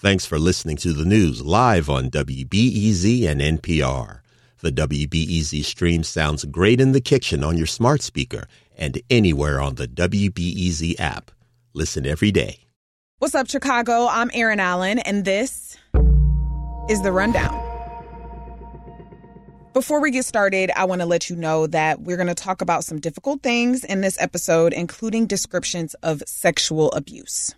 Thanks for listening to the news live on WBEZ and NPR. The WBEZ stream sounds great in the kitchen on your smart speaker and anywhere on the WBEZ app. Listen every day. What's up, Chicago? I'm Erin Allen, and this is The Rundown. Before we get started, I want to let you know that we're going to talk about some difficult things in this episode, including descriptions of sexual abuse.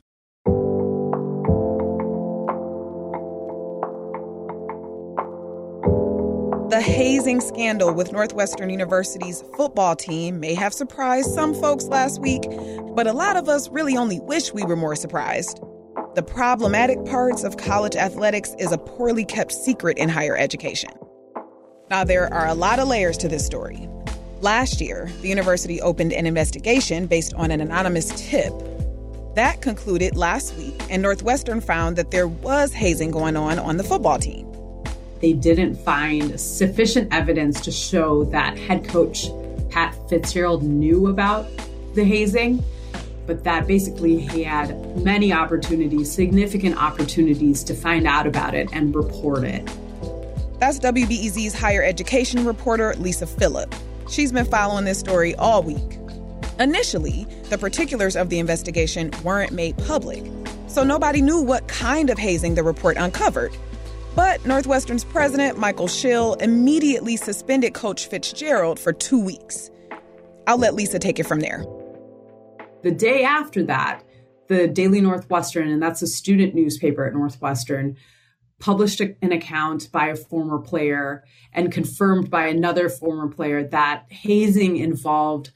Hazing scandal with Northwestern University's football team may have surprised some folks last week, but a lot of us really only wish we were more surprised. The problematic parts of college athletics is a poorly kept secret in higher education. Now, there are a lot of layers to this story. Last year, the university opened an investigation based on an anonymous tip. That concluded last week, and Northwestern found that there was hazing going on on the football team they didn't find sufficient evidence to show that head coach Pat Fitzgerald knew about the hazing, but that basically he had many opportunities, significant opportunities to find out about it and report it. That's WBEZ's higher education reporter, Lisa Philip. She's been following this story all week. Initially, the particulars of the investigation weren't made public, so nobody knew what kind of hazing the report uncovered. But Northwestern's president, Michael Schill, immediately suspended Coach Fitzgerald for two weeks. I'll let Lisa take it from there. The day after that, the Daily Northwestern, and that's a student newspaper at Northwestern, published an account by a former player and confirmed by another former player that hazing involved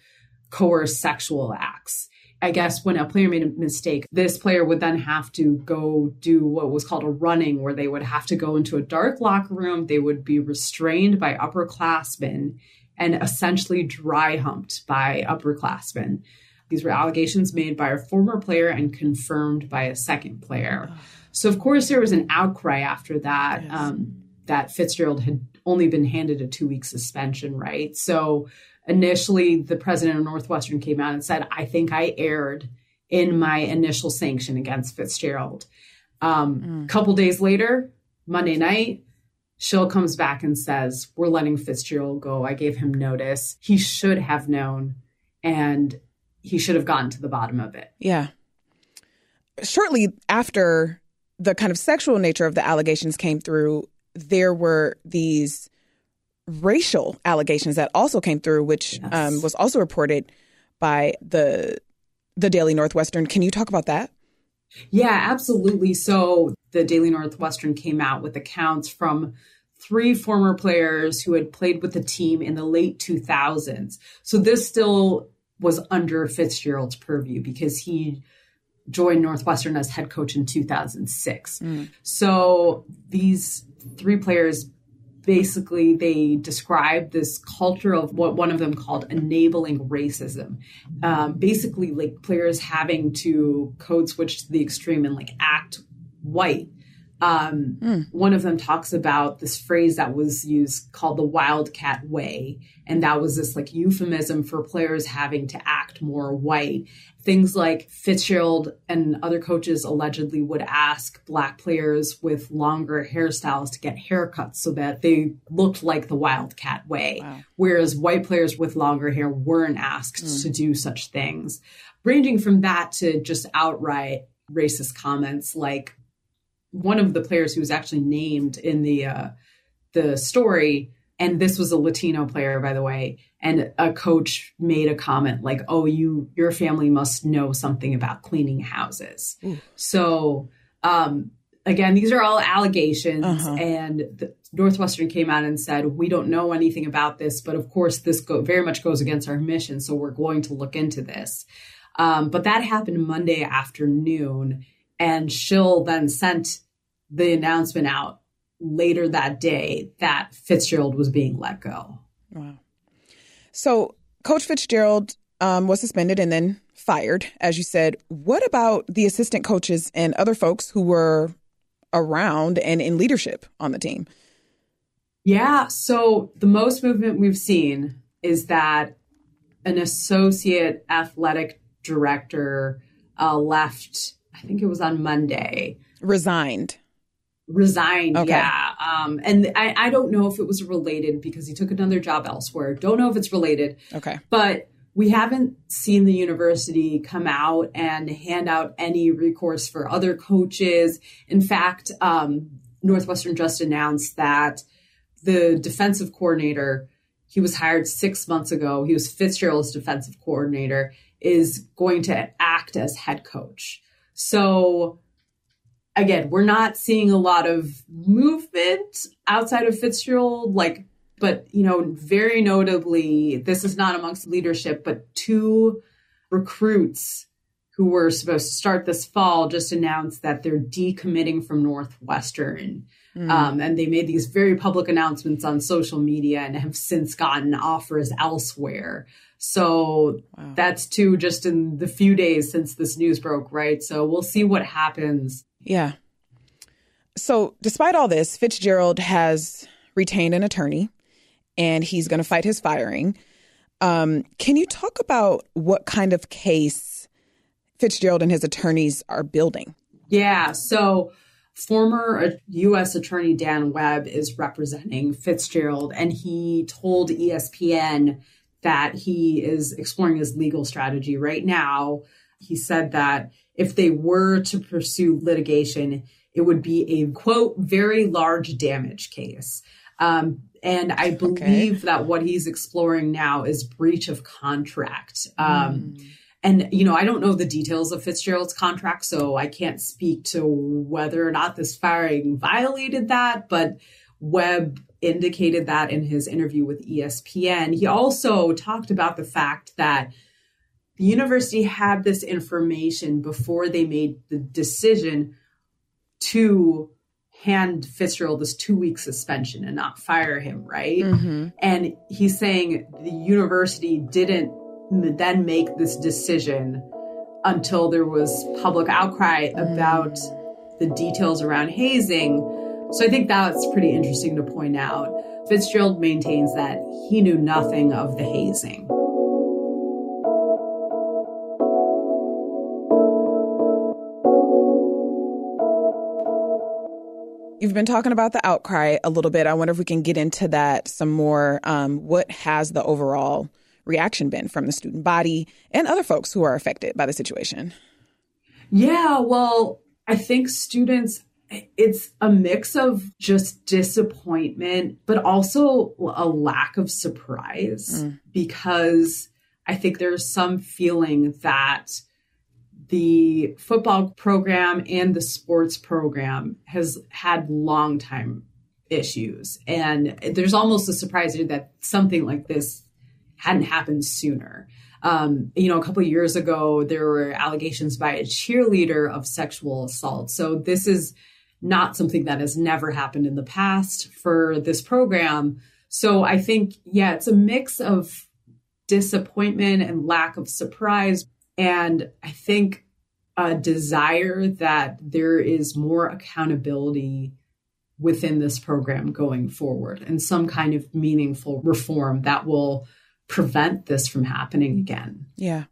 coerced sexual acts. I guess when a player made a mistake, this player would then have to go do what was called a running, where they would have to go into a dark locker room. They would be restrained by upperclassmen and essentially dry humped by upperclassmen. These were allegations made by a former player and confirmed by a second player. So, of course, there was an outcry after that yes. um, that Fitzgerald had only been handed a two week suspension, right? So, initially the president of Northwestern came out and said, I think I erred in my initial sanction against Fitzgerald. Um, mm. couple days later, Monday night, Schill comes back and says, We're letting Fitzgerald go. I gave him notice. He should have known and he should have gotten to the bottom of it. Yeah. Shortly after the kind of sexual nature of the allegations came through, there were these racial allegations that also came through, which yes. um, was also reported by the the Daily Northwestern. Can you talk about that? Yeah, absolutely. So the Daily Northwestern came out with accounts from three former players who had played with the team in the late 2000s. So this still was under Fitzgerald's purview because he joined Northwestern as head coach in 2006. Mm. So these three players basically they describe this culture of what one of them called enabling racism. Um, basically like players having to code switch to the extreme and like act white um, mm. One of them talks about this phrase that was used called the wildcat way. And that was this like euphemism for players having to act more white. Things like Fitzgerald and other coaches allegedly would ask black players with longer hairstyles to get haircuts so that they looked like the wildcat way. Wow. Whereas white players with longer hair weren't asked mm. to do such things. Ranging from that to just outright racist comments like one of the players who was actually named in the uh, the story, and this was a Latino player, by the way, and a coach made a comment like, "Oh, you your family must know something about cleaning houses." Ooh. So. Um, again, these are all allegations, uh-huh. and the, Northwestern came out and said, "We don't know anything about this, but of course, this go, very much goes against our mission, so we're going to look into this." Um, but that happened Monday afternoon, and Schill then sent the announcement out later that day that Fitzgerald was being let go. Wow. So Coach Fitzgerald um, was suspended and then fired, as you said. What about the assistant coaches and other folks who were around and in leadership on the team? Yeah. So the most movement we've seen is that an associate athletic director uh, left, I think it was on Monday, Resigned. Resigned, okay. yeah. Um, and I, I don't know if it was related because he took another job elsewhere. Don't know if it's related. Okay. But we haven't seen the university come out and hand out any recourse for other coaches. In fact, um, Northwestern just announced that the defensive coordinator, he was hired six months ago, he was Fitzgerald's defensive coordinator, is going to act as head coach. So, again, we're not seeing a lot of movement outside of Fitzgerald, like but, you know, very notably, this is not amongst leadership, but two recruits who were supposed to start this fall just announced that they're decommitting from Northwestern. Mm. Um, and they made these very public announcements on social media and have since gotten offers elsewhere. So wow. that's two just in the few days since this news broke, right? So we'll see what happens. Yeah. So despite all this, Fitzgerald has retained an attorney and he's going to fight his firing. Um, can you talk about what kind of case Fitzgerald and his attorneys are building? Yeah. So, former U.S. Attorney Dan Webb is representing Fitzgerald, and he told ESPN that he is exploring his legal strategy right now. He said that if they were to pursue litigation, it would be a quote, very large damage case. Um, and I believe okay. that what he's exploring now is breach of contract. Um, mm. And, you know, I don't know the details of Fitzgerald's contract, so I can't speak to whether or not this firing violated that. But Webb indicated that in his interview with ESPN. He also talked about the fact that the university had this information before they made the decision to hand Fitzgerald this two week suspension and not fire him, right? Mm-hmm. And he's saying the university didn't then make this decision until there was public outcry mm. about the details around hazing. So I think that's pretty interesting to point out. Fitzgerald maintains that he knew nothing of the hazing. You've been talking about the outcry a little bit. I wonder if we can get into that some more. Um, what has the overall reaction been from the student body and other folks who are affected by the situation? Yeah, well, I think students, it's a mix of just disappointment, but also a lack of surprise mm. because I think there's some feeling that the football program and the sports program has had long time issues. And there's almost a surprise that something like this hadn't happened sooner. Um, you know a couple years ago there were allegations by a cheerleader of sexual assault. So this is not something that has never happened in the past for this program. So i think yeah it's a mix of disappointment and lack of surprise and I think a desire that there is more accountability within this program going forward and some kind of meaningful reform that will prevent this from happening again. Yeah.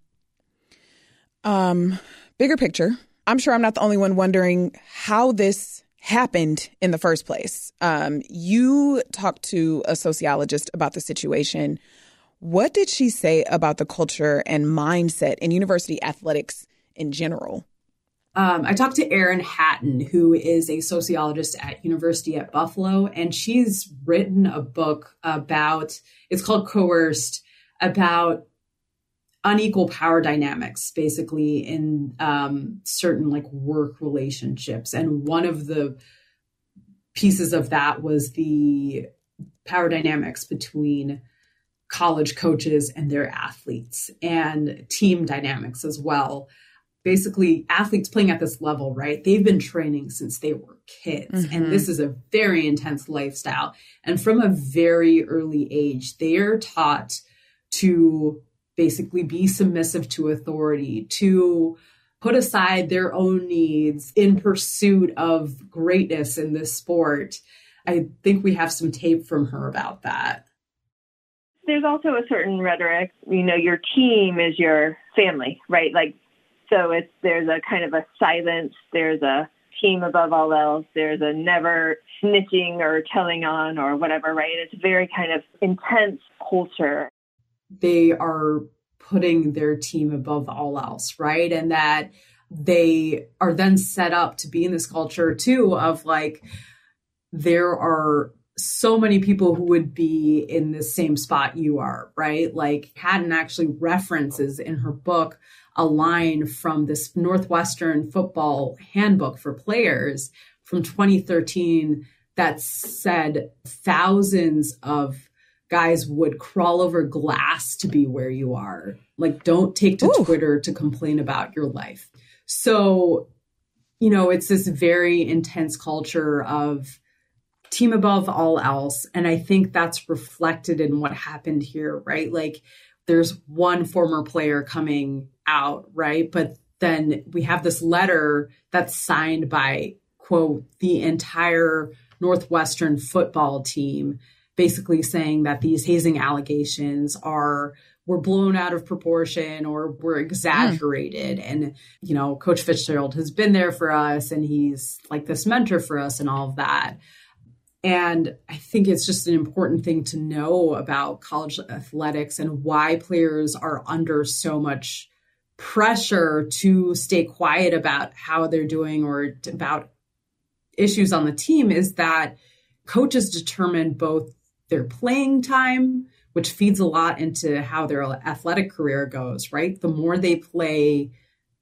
Um bigger picture. I'm sure I'm not the only one wondering how this happened in the first place. Um you talked to a sociologist about the situation what did she say about the culture and mindset in university athletics in general? Um, I talked to Erin Hatton, who is a sociologist at University at Buffalo, and she's written a book about it's called Coerced about unequal power dynamics, basically in um, certain like work relationships. And one of the pieces of that was the power dynamics between college coaches and their athletes and team dynamics as well. Basically, athletes playing at this level, right? They've been training since they were kids, mm-hmm. and this is a very intense lifestyle. And from a very early age, they are taught to basically be submissive to authority, to put aside their own needs in pursuit of greatness in this sport. I think we have some tape from her about that there's also a certain rhetoric. You know, your team is your family, right? Like, so it's there's a kind of a silence. There's a team above all else. There's a never snitching or telling on or whatever, right? It's a very kind of intense culture. They are putting their team above all else, right? And that they are then set up to be in this culture too of like, there are so many people who would be in the same spot you are, right? Like Hatton actually references in her book a line from this Northwestern football handbook for players from 2013 that said thousands of guys would crawl over glass to be where you are. Like, don't take to Ooh. Twitter to complain about your life. So, you know, it's this very intense culture of team above all else. And I think that's reflected in what happened here, right? Like, there's one former player coming out, right? But then we have this letter that's signed by, quote, the entire Northwestern football team, basically saying that these hazing allegations are were blown out of proportion or were exaggerated. Mm. And, you know, Coach Fitzgerald has been there for us and he's like this mentor for us and all of that. And I think it's just an important thing to know about college athletics and why players are under so much pressure to stay quiet about how they're doing or about issues on the team is that coaches determine both their playing time, which feeds a lot into how their athletic career goes, right? The more they play,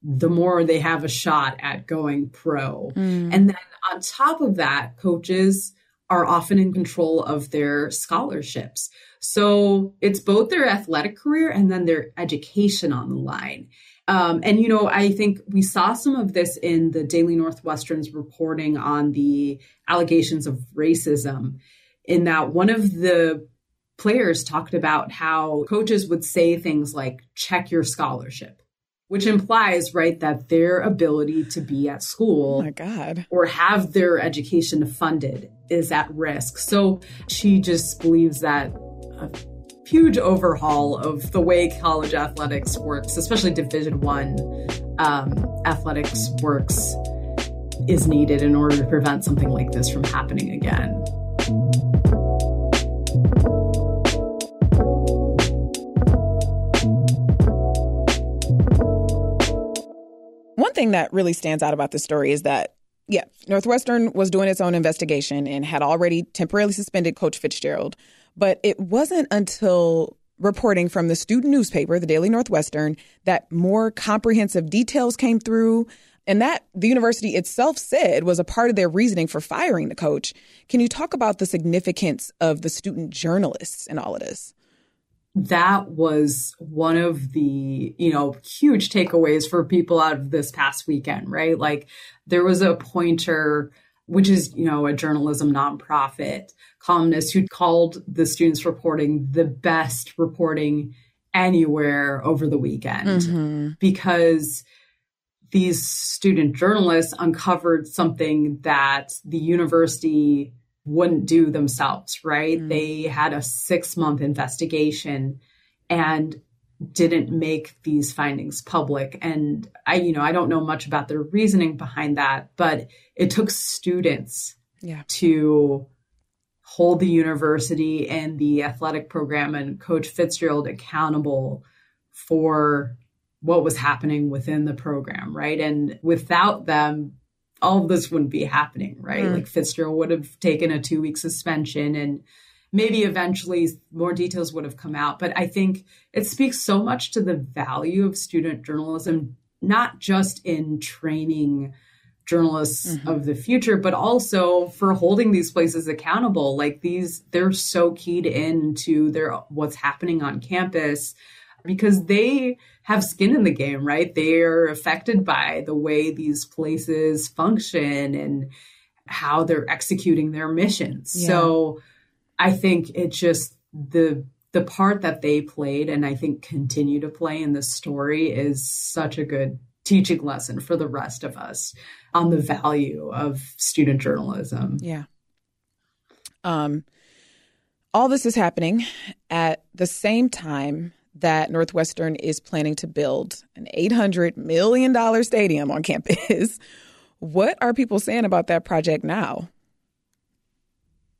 the more they have a shot at going pro. Mm. And then on top of that, coaches are often in control of their scholarships. So it's both their athletic career and then their education on the line. Um, and, you know, I think we saw some of this in the Daily Northwestern's reporting on the allegations of racism, in that one of the players talked about how coaches would say things like, check your scholarship which implies right that their ability to be at school oh my god. or have their education funded is at risk. So she just believes that a huge overhaul of the way college athletics works especially division one um, athletics works is needed in order to prevent something like this from happening again thing that really stands out about this story is that, yeah, Northwestern was doing its own investigation and had already temporarily suspended Coach Fitzgerald. But it wasn't until reporting from the student newspaper, the Daily Northwestern, that more comprehensive details came through. And that the university itself said was a part of their reasoning for firing the coach. Can you talk about the significance of the student journalists in all of this? That was one of the, you know, huge takeaways for people out of this past weekend, right? Like there was a Poynter, which is, you know, a journalism nonprofit columnist who called the students reporting the best reporting anywhere over the weekend mm-hmm. because these student journalists uncovered something that the university wouldn't do themselves, right? Mm. They had a six month investigation and didn't make these findings public. And I, you know, I don't know much about the reasoning behind that, but it took students yeah. to hold the university and the athletic program and Coach Fitzgerald accountable for what was happening within the program, right? And without them, all of this wouldn't be happening, right? Mm. Like Fitzgerald would have taken a two week suspension and maybe eventually more details would have come out. But I think it speaks so much to the value of student journalism, not just in training journalists mm-hmm. of the future, but also for holding these places accountable. Like these, they're so keyed into their what's happening on campus because they have skin in the game, right? They're affected by the way these places function and how they're executing their missions. Yeah. So I think it's just the the part that they played and I think continue to play in the story is such a good teaching lesson for the rest of us on the value of student journalism. Yeah. Um all this is happening at the same time that Northwestern is planning to build an $800 million stadium on campus. What are people saying about that project now?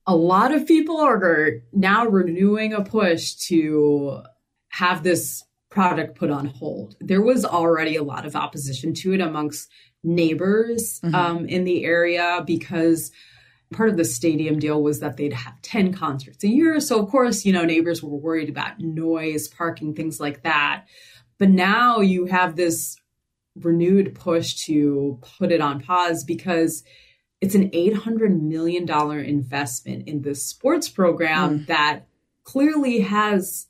A lot of people are now renewing a push to have this product put on hold. There was already a lot of opposition to it amongst neighbors mm-hmm. um, in the area because part of the stadium deal was that they'd have 10 concerts a year. So, of course, you know, neighbors were worried about noise, parking, things like that. But now you have this renewed push to put it on pause because it's an $800 million investment in this sports program mm. that clearly has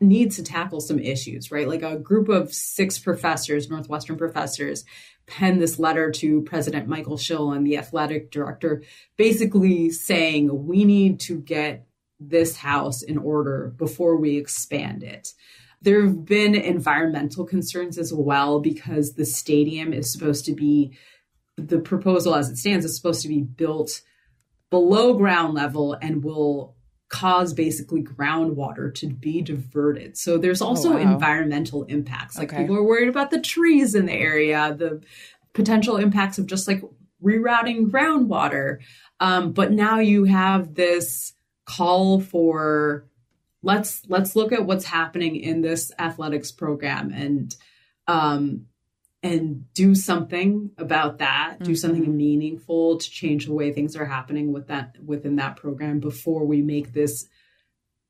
needs to tackle some issues, right? Like a group of six professors, Northwestern professors, penned this letter to President Michael Schill and the athletic director, basically saying we need to get this house in order before we expand it. There have been environmental concerns as well because the stadium is supposed to be, the proposal as it stands is supposed to be built below ground level and will cause basically groundwater to be diverted. So there's oh, also oh, wow. environmental impacts. Like okay. people are worried about the trees in the area, the potential impacts of just like rerouting groundwater. Um, but now you have this call for let's let's look at what's happening in this athletics program and um, and do something about that mm-hmm. do something meaningful to change the way things are happening with that within that program before we make this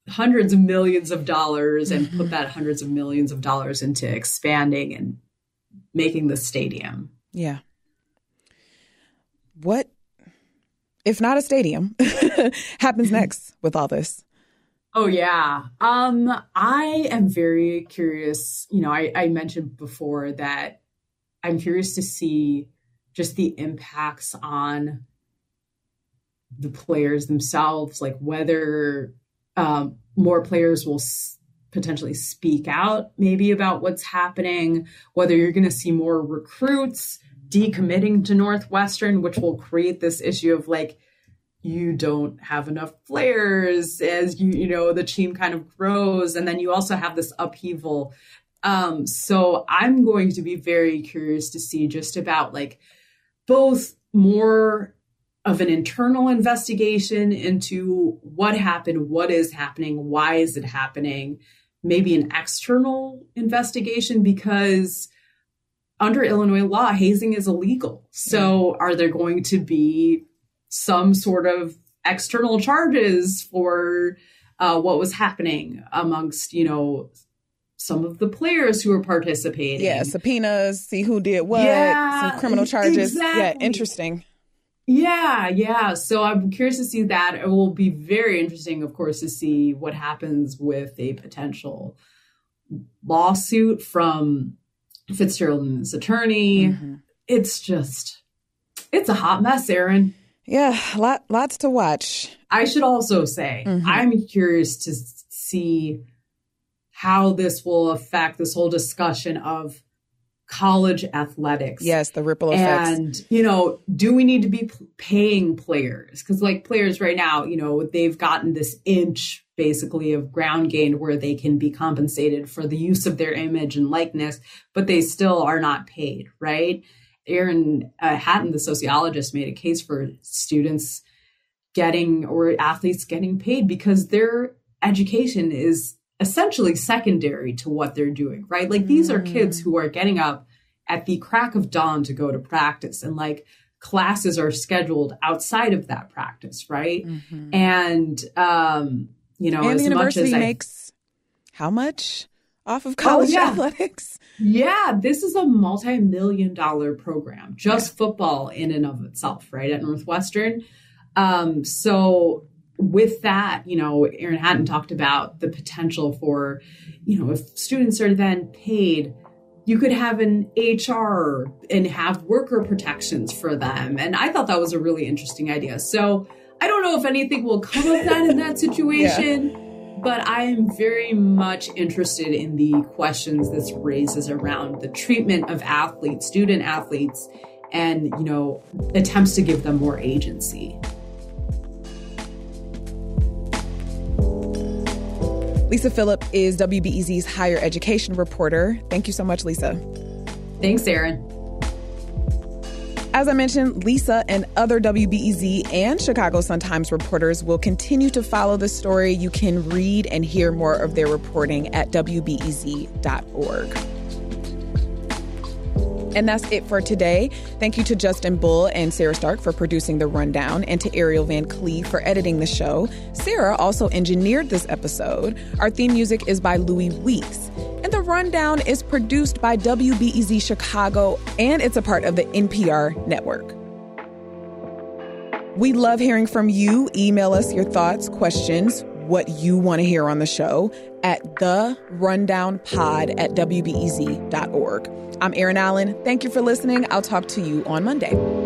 hundreds of millions of dollars and mm-hmm. put that hundreds of millions of dollars into expanding and making the stadium yeah what if not a stadium happens next with all this Oh yeah. Um I am very curious. You know, I, I mentioned before that I'm curious to see just the impacts on the players themselves, like whether um, more players will s- potentially speak out maybe about what's happening, whether you're going to see more recruits decommitting to Northwestern, which will create this issue of like, you don't have enough players as you you know the team kind of grows. And then you also have this upheaval um, so I'm going to be very curious to see just about like both more of an internal investigation into what happened, what is happening, why is it happening, maybe an external investigation because under Illinois law, hazing is illegal. So are there going to be some sort of external charges for uh, what was happening amongst, you know, some of the players who were participating. Yeah, subpoenas, see who did what, yeah, some criminal charges. Exactly. Yeah, interesting. Yeah, yeah. So I'm curious to see that. It will be very interesting, of course, to see what happens with a potential lawsuit from Fitzgerald and his attorney. Mm-hmm. It's just, it's a hot mess, Erin. Yeah, lot, lots to watch. I should also say, mm-hmm. I'm curious to see how this will affect this whole discussion of college athletics. Yes, the ripple effects. And, you know, do we need to be paying players? Because, like, players right now, you know, they've gotten this inch basically of ground gain where they can be compensated for the use of their image and likeness, but they still are not paid, right? Erin uh, Hatton, the sociologist, made a case for students getting or athletes getting paid because their education is essentially secondary to what they're doing, right? Like these mm. are kids who are getting up at the crack of dawn to go to practice and like classes are scheduled outside of that practice, right? Mm-hmm. And um, you know, and the university makes how much off of college oh, yeah. athletics? Yeah, this is a multi-million dollar program, just yeah. football in and of itself, right? At Northwestern. Um, so with that, you know, Erin Hatton talked about the potential for, you know, if students are then paid, you could have an HR and have worker protections for them. And I thought that was a really interesting idea. So I don't know if anything will come of that in that situation. Yeah. But I am very much interested in the questions this raises around the treatment of athletes, student athletes, and you know, attempts to give them more agency. Lisa Philip is WBEZ's higher education reporter. Thank you so much, Lisa. Thanks, Erin. As I mentioned, Lisa and other WBEZ and Chicago Sun-Times reporters will continue to follow the story. You can read and hear more of their reporting at WBEZ.org. And that's it for today. Thank you to Justin Bull and Sarah Stark for producing the rundown, and to Ariel Van Cleve for editing the show. Sarah also engineered this episode. Our theme music is by Louis Weeks. And the rundown is produced by WBEZ Chicago, and it's a part of the NPR network. We love hearing from you. Email us your thoughts, questions, what you want to hear on the show at the rundown pod at wbez.org. I'm Erin Allen. Thank you for listening. I'll talk to you on Monday.